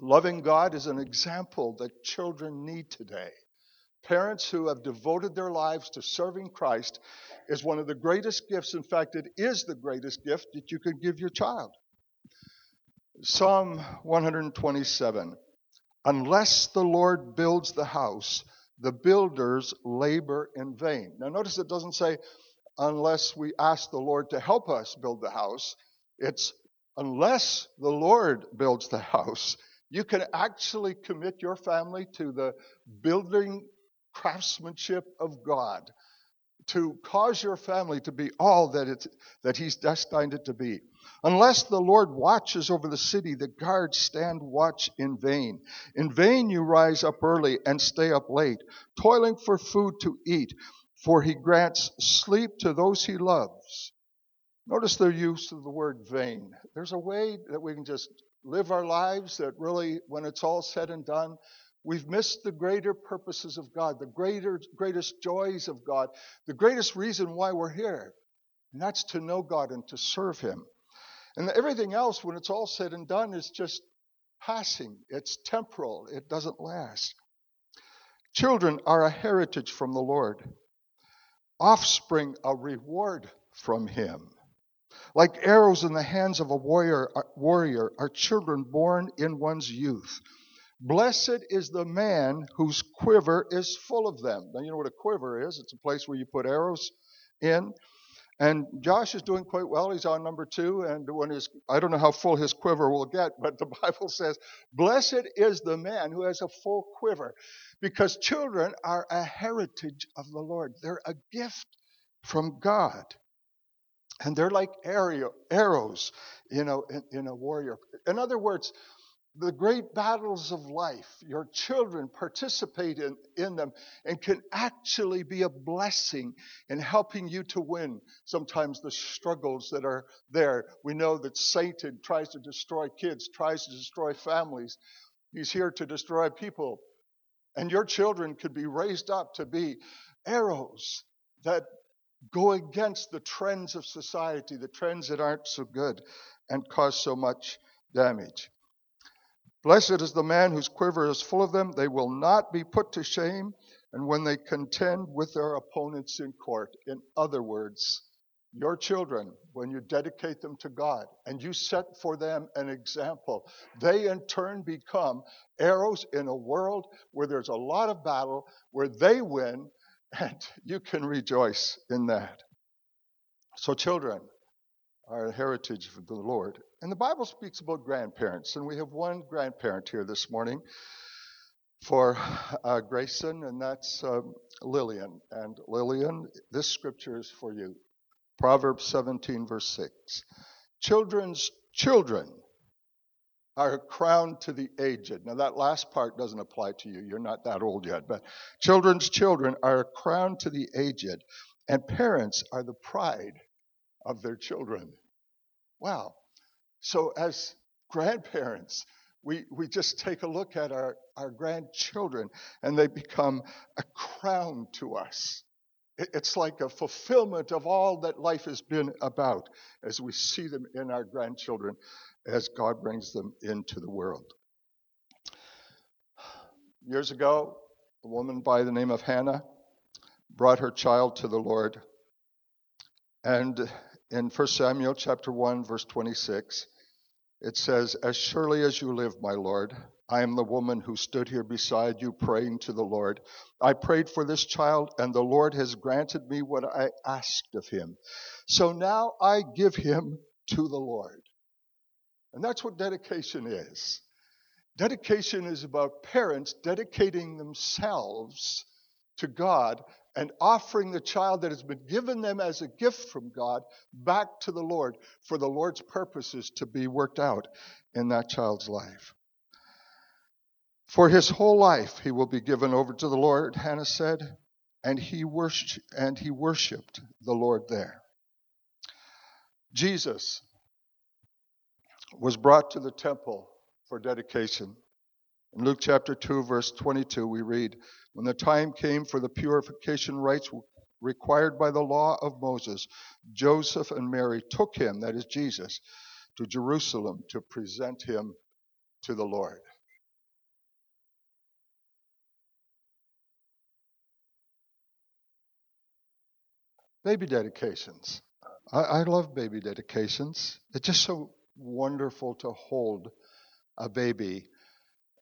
Loving God is an example that children need today. Parents who have devoted their lives to serving Christ is one of the greatest gifts. In fact, it is the greatest gift that you can give your child. Psalm 127 Unless the Lord builds the house, the builders labor in vain. Now, notice it doesn't say, unless we ask the Lord to help us build the house. It's unless the Lord builds the house, you can actually commit your family to the building craftsmanship of God to cause your family to be all that it that he's destined it to be. Unless the lord watches over the city the guards stand watch in vain. In vain you rise up early and stay up late toiling for food to eat for he grants sleep to those he loves. Notice the use of the word vain. There's a way that we can just live our lives that really when it's all said and done We've missed the greater purposes of God, the greater, greatest joys of God, the greatest reason why we're here. And that's to know God and to serve Him. And everything else, when it's all said and done, is just passing. It's temporal. It doesn't last. Children are a heritage from the Lord, offspring a reward from Him. Like arrows in the hands of a warrior, warrior are children born in one's youth. Blessed is the man whose quiver is full of them. Now, you know what a quiver is? It's a place where you put arrows in. And Josh is doing quite well. He's on number two. And when his, I don't know how full his quiver will get, but the Bible says, Blessed is the man who has a full quiver. Because children are a heritage of the Lord, they're a gift from God. And they're like arrows, you know, in, in a warrior. In other words, the great battles of life, your children participate in, in them and can actually be a blessing in helping you to win sometimes the struggles that are there. We know that Satan tries to destroy kids, tries to destroy families. He's here to destroy people. And your children could be raised up to be arrows that go against the trends of society, the trends that aren't so good and cause so much damage. Blessed is the man whose quiver is full of them. They will not be put to shame. And when they contend with their opponents in court, in other words, your children, when you dedicate them to God and you set for them an example, they in turn become arrows in a world where there's a lot of battle, where they win, and you can rejoice in that. So, children, are a heritage of the Lord. And the Bible speaks about grandparents, and we have one grandparent here this morning for uh, Grayson, and that's um, Lillian. And Lillian, this scripture is for you Proverbs 17, verse 6. Children's children are crowned to the aged. Now, that last part doesn't apply to you. You're not that old yet. But children's children are crowned to the aged, and parents are the pride of their children. Wow. So, as grandparents, we, we just take a look at our, our grandchildren and they become a crown to us. It's like a fulfillment of all that life has been about as we see them in our grandchildren as God brings them into the world. Years ago, a woman by the name of Hannah brought her child to the Lord. And in 1 Samuel chapter 1 verse 26 it says as surely as you live my lord I am the woman who stood here beside you praying to the Lord. I prayed for this child and the Lord has granted me what I asked of him. So now I give him to the Lord. And that's what dedication is. Dedication is about parents dedicating themselves to God and offering the child that has been given them as a gift from God back to the Lord for the Lord's purposes to be worked out in that child's life. For his whole life he will be given over to the Lord, Hannah said, and he worshiped, and he worshiped the Lord there. Jesus was brought to the temple for dedication. In Luke chapter 2, verse 22, we read, When the time came for the purification rites required by the law of Moses, Joseph and Mary took him, that is Jesus, to Jerusalem to present him to the Lord. Baby dedications. I, I love baby dedications. It's just so wonderful to hold a baby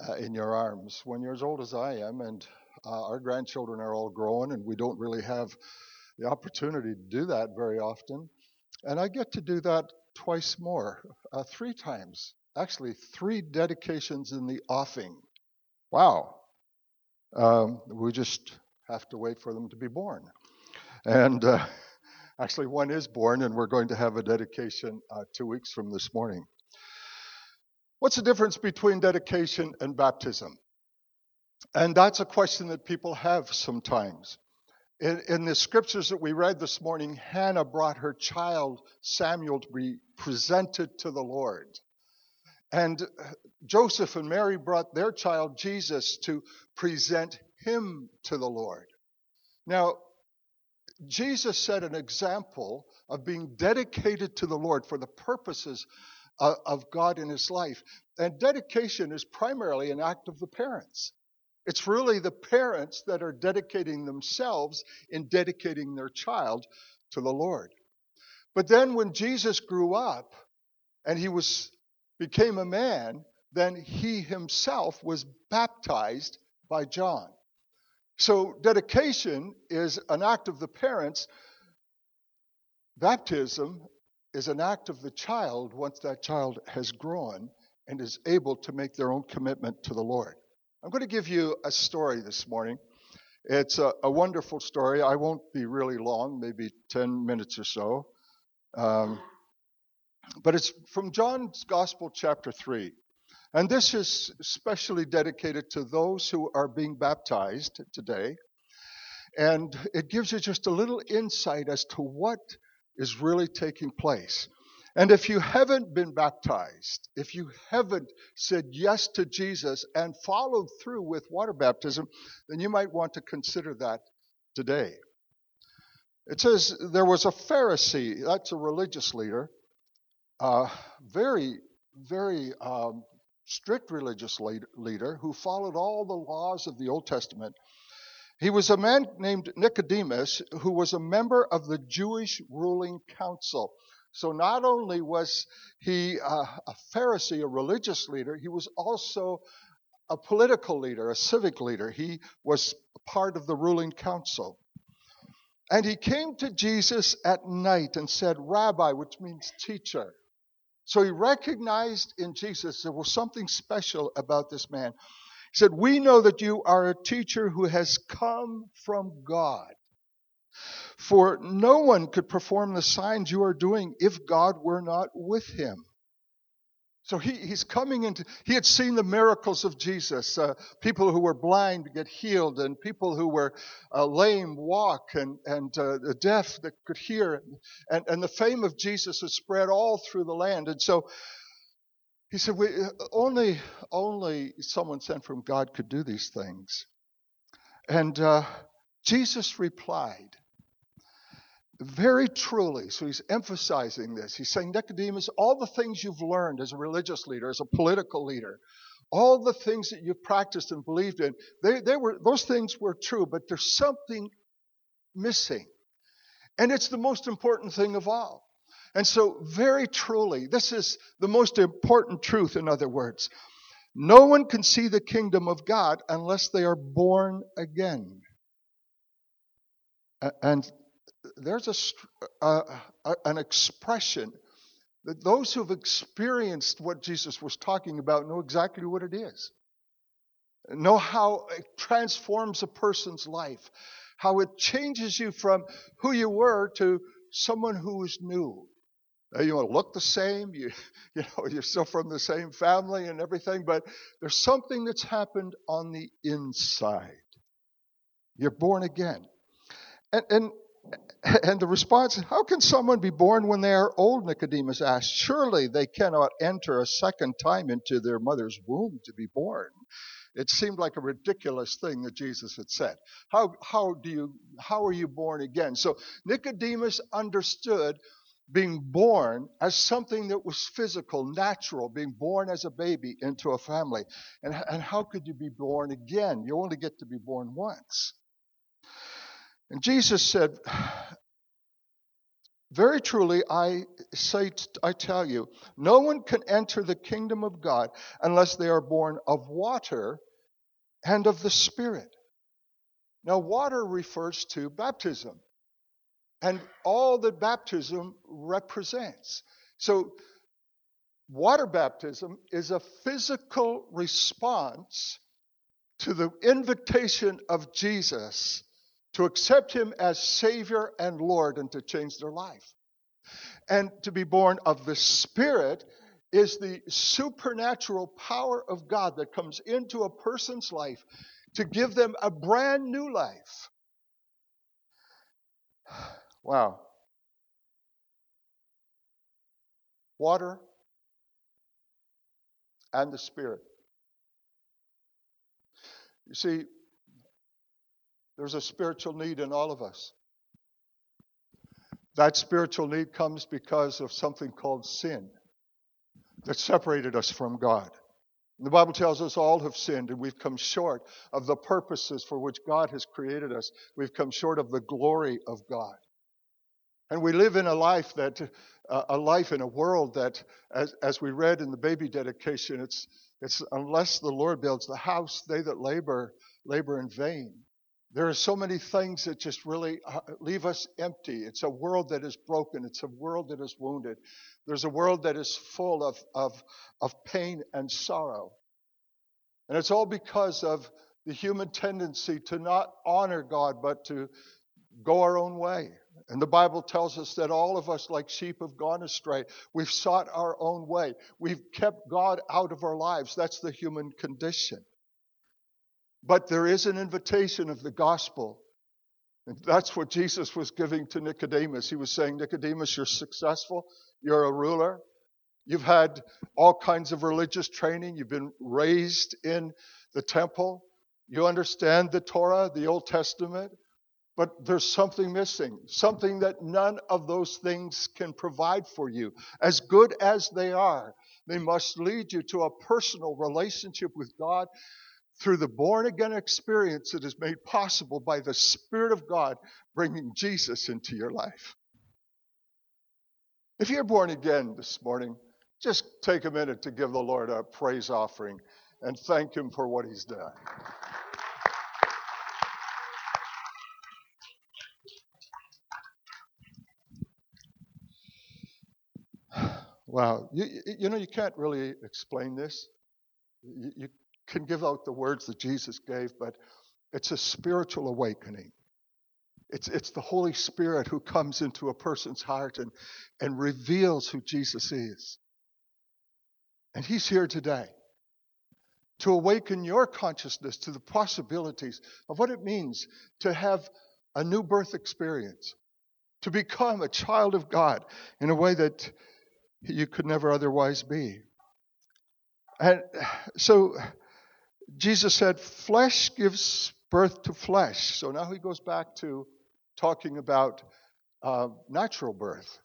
uh, in your arms when you're as old as I am, and uh, our grandchildren are all grown, and we don't really have the opportunity to do that very often. And I get to do that twice more, uh, three times. Actually, three dedications in the offing. Wow. Um, we just have to wait for them to be born. And uh, actually, one is born, and we're going to have a dedication uh, two weeks from this morning. What's the difference between dedication and baptism? And that's a question that people have sometimes. In, in, the scriptures that we read this morning, Hannah brought her child Samuel to be presented to the Lord. And uh, Joseph and Mary brought their child Jesus to present him to the Lord. Now, Jesus set an example of being dedicated to the Lord for the purposes of, of God in his life. And dedication is primarily an act of the parents. It's really the parents that are dedicating themselves in dedicating their child to the Lord. But then when Jesus grew up and he was became a man, then he himself was baptized by John. So dedication is an act of the parents. Baptism is an act of the child once that child has grown and is able to make their own commitment to the Lord. I'm going to give you a story this morning. It's a, a wonderful story. I won't be really long, maybe 10 minutes or so. Um, but it's from John's Gospel, chapter 3. And this is specially dedicated to those who are being baptized today. And it gives you just a little insight as to what is really taking place. And if you haven't been baptized, if you haven't said yes to Jesus and followed through with water baptism, then you might want to consider that today. It says there was a Pharisee, that's a religious leader, uh, very, very um, strict religious leader who followed all the laws of the Old Testament. He was a man named Nicodemus who was a member of the Jewish ruling council. So not only was he uh, a Pharisee, a religious leader, he was also a political leader, a civic leader. He was part of the ruling council. And he came to Jesus at night and said, Rabbi, which means teacher. So he recognized in Jesus there was something special about this man. He said, We know that you are a teacher who has come from God. For no one could perform the signs you are doing if God were not with him. So he, he's coming into, he had seen the miracles of Jesus. Uh, people who were blind get healed, and people who were uh, lame walk, and, and uh, the deaf that could hear. And, and the fame of Jesus has spread all through the land. And so he said, we, only, only someone sent from God could do these things. And uh, Jesus replied, very truly, so he's emphasizing this. He's saying, Nicodemus, all the things you've learned as a religious leader, as a political leader, all the things that you've practiced and believed in, they, they were, those things were true, but there's something missing. And it's the most important thing of all. And so, very truly, this is the most important truth, in other words. No one can see the kingdom of God unless they are born again. And there's a, a, an expression that those who've experienced what Jesus was talking about know exactly what it is. Know how it transforms a person's life, how it changes you from who you were to someone who is new. You wanna look the same, you, you know, you're still from the same family and everything, but there's something that's happened on the inside. You're born again. And, and and the response, how can someone be born when they are old? Nicodemus asked. Surely they cannot enter a second time into their mother's womb to be born. It seemed like a ridiculous thing that Jesus had said. How, how do you, how are you born again? So Nicodemus understood being born as something that was physical, natural, being born as a baby into a family. And, and how could you be born again? You only get to be born once. And Jesus said, Very truly, I say, I tell you, no one can enter the kingdom of God unless they are born of water and of the Spirit. Now, water refers to baptism and all that baptism represents. So, water baptism is a physical response to the invitation of Jesus to accept him as Savior and Lord and to change their life. And to be born of the Spirit is the supernatural power of God that comes into a person's life to give them a brand new life. Wow. Water and the Spirit. You see, there's a spiritual need in all of us. That spiritual need comes because of something called sin that separated us from God. The Bible tells us all have sinned and we've come short of the purposes for which God has created us. We've come short of the glory of God. And we live in a life that, uh, a life in a world that, as, as we read in the baby dedication, it's, it's unless the Lord builds the house, they that labor, labor in vain. There are so many things that just really uh, leave us empty. It's a world that is broken. It's a world that is wounded. There's a world that is full of, of, of pain and sorrow. And it's all because of the human tendency to not honor God, but to go our own way. And the Bible tells us that all of us, like sheep, have gone astray. We've sought our own way. We've kept God out of our lives. That's the human condition. But there is an invitation of the gospel. And that's what Jesus was giving to Nicodemus. He was saying, Nicodemus, you're successful. You're a ruler. You've had all kinds of religious training. You've been raised in the temple. You understand the Torah, the Old Testament. But there's something missing, something that none of those things can provide for you. As good as they are, they must lead you to a personal relationship with God through the born again experience that is made possible by the Spirit of God bringing Jesus into your life. If you're born again this morning, just take a minute to give the Lord a praise offering and thank Him for what He's done. Wow. You, you know, you can't really explain this. You, you can give out the words that Jesus gave, but it's a spiritual awakening. It's, it's the Holy Spirit who comes into a person's heart and, and reveals who Jesus is. And He's here today to awaken your consciousness to the possibilities of what it means to have a new birth experience, to become a child of God in a way that you could never otherwise be. And so Jesus said, flesh gives birth to flesh. So now he goes back to talking about uh, natural birth.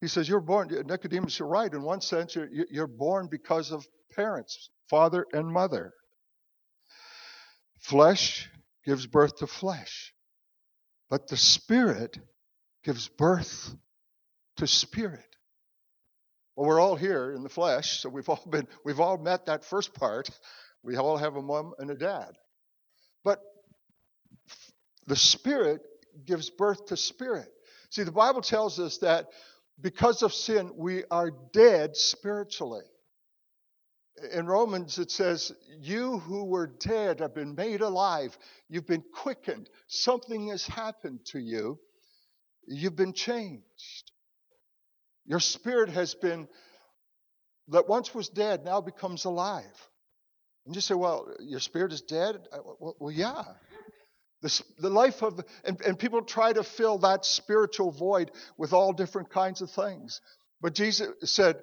He says, You're born, Nicodemus, you're right. In one sense, you're, you're born because of parents, father and mother. Flesh gives birth to flesh, but the Spirit gives birth to spirit. Well, we're all here in the flesh, so we've all been we've all met that first part. We all have a mom and a dad. But the spirit gives birth to spirit. See, the Bible tells us that because of sin, we are dead spiritually. In Romans, it says, You who were dead have been made alive. You've been quickened. Something has happened to you. You've been changed. Your spirit has been, that once was dead, now becomes alive. And you say, well, your spirit is dead? Well, well yeah. The, the life of, and, and people try to fill that spiritual void with all different kinds of things. But Jesus said,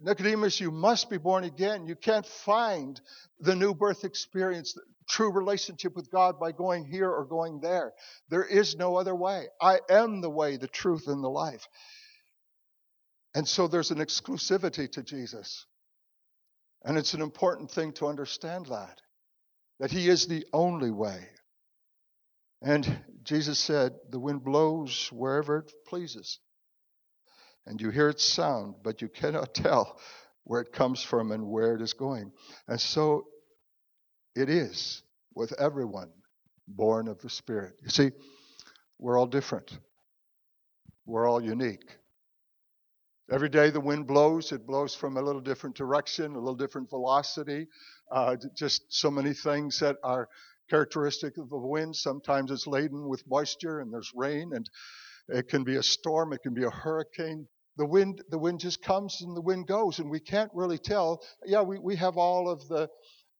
Nicodemus, you must be born again. You can't find the new birth experience, true relationship with God by going here or going there. There is no other way. I am the way, the truth, and the life. And so there's an exclusivity to Jesus. And it's an important thing to understand that, that He is the only way. And Jesus said, The wind blows wherever it pleases. and you hear its sound, but you cannot tell where it comes from and where it is going. And so it is with everyone born of the Spirit. You see, we're all different, we're all unique. Every day the wind blows, it blows from a little different direction, a little different velocity. Uh, just so many things that are characteristic of the wind. Sometimes it's laden with moisture and there's rain, and it can be a storm, it can be a hurricane. The wind, the wind just comes and the wind goes, and we can't really tell. Yeah, we, we have all of the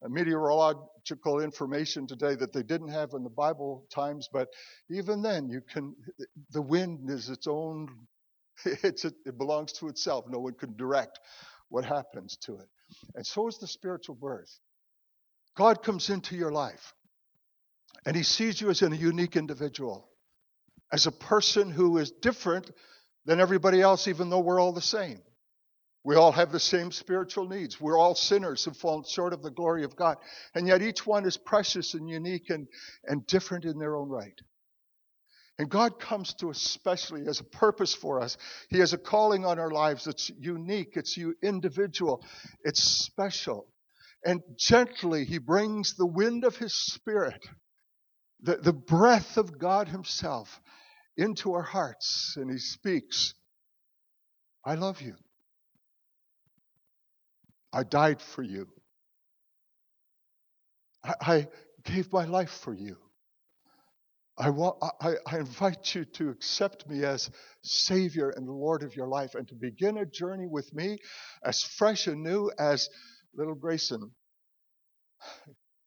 meteorological information today that they didn't have in the Bible times, but even then, you can. The wind is its own It's it belongs to itself. No one can direct what happens to it. And so is the spiritual birth. God comes into your life and he sees you as a unique individual, as a person who is different than everybody else, even though we're all the same. We all have the same spiritual needs. We're all sinners who've fallen short of the glory of God. And yet each one is precious and unique and, and different in their own right. And God comes to us specially as a purpose for us. He has a calling on our lives that's unique, it's individual, it's special. And gently, He brings the wind of His Spirit, the, the breath of God Himself, into our hearts. And He speaks, I love you. I died for you. I, I gave my life for you. I, want, I, I invite you to accept me as Savior and Lord of your life and to begin a journey with me as fresh and new as little Grayson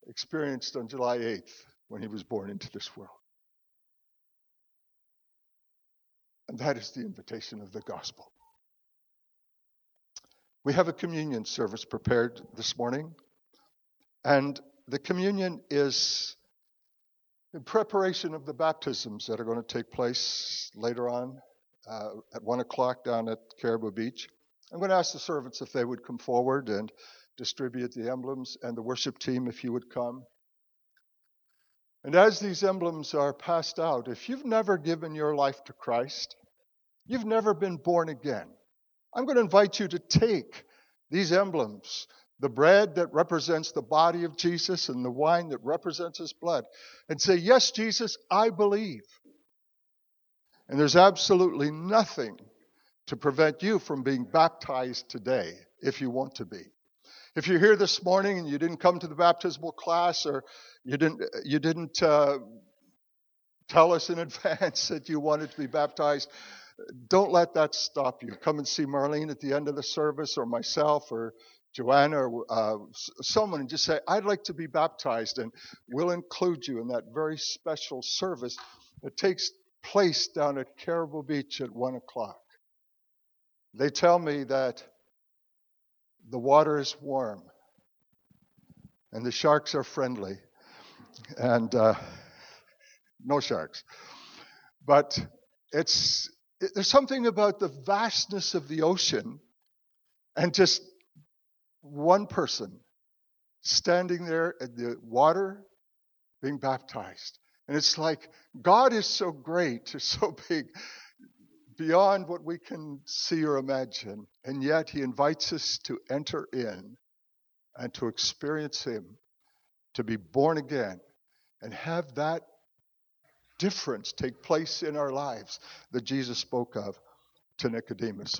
experienced on July 8th when he was born into this world. And that is the invitation of the gospel. We have a communion service prepared this morning, and the communion is in preparation of the baptisms that are going to take place later on uh, at 1 o'clock down at Caribou Beach, I'm going to ask the servants if they would come forward and distribute the emblems, and the worship team if you would come. And as these emblems are passed out, if you've never given your life to Christ, you've never been born again, I'm going to invite you to take these emblems the bread that represents the body of Jesus and the wine that represents his blood, and say, Yes, Jesus, I believe. And there's absolutely nothing to prevent you from being baptized today if you want to be. If you're here this morning and you didn't come to the baptismal class or you didn't, you didn't uh, tell us in advance that you wanted to be baptized, don't let that stop you. Come and see Marlene at the end of the service or myself or Joanna or uh, someone and just say, I'd like to be baptized, and we'll include you in that very special service that takes place down at Caribou Beach at 1 o'clock. They tell me that the water is warm and the sharks are friendly, and uh, no sharks. But it's it, there's something about the vastness of the ocean and just one person standing there in the water being baptized. And it's like God is so great, is so big, beyond what we can see or imagine. And yet he invites us to enter in and to experience him, to be born again, and have that difference take place in our lives that Jesus spoke of to Nicodemus.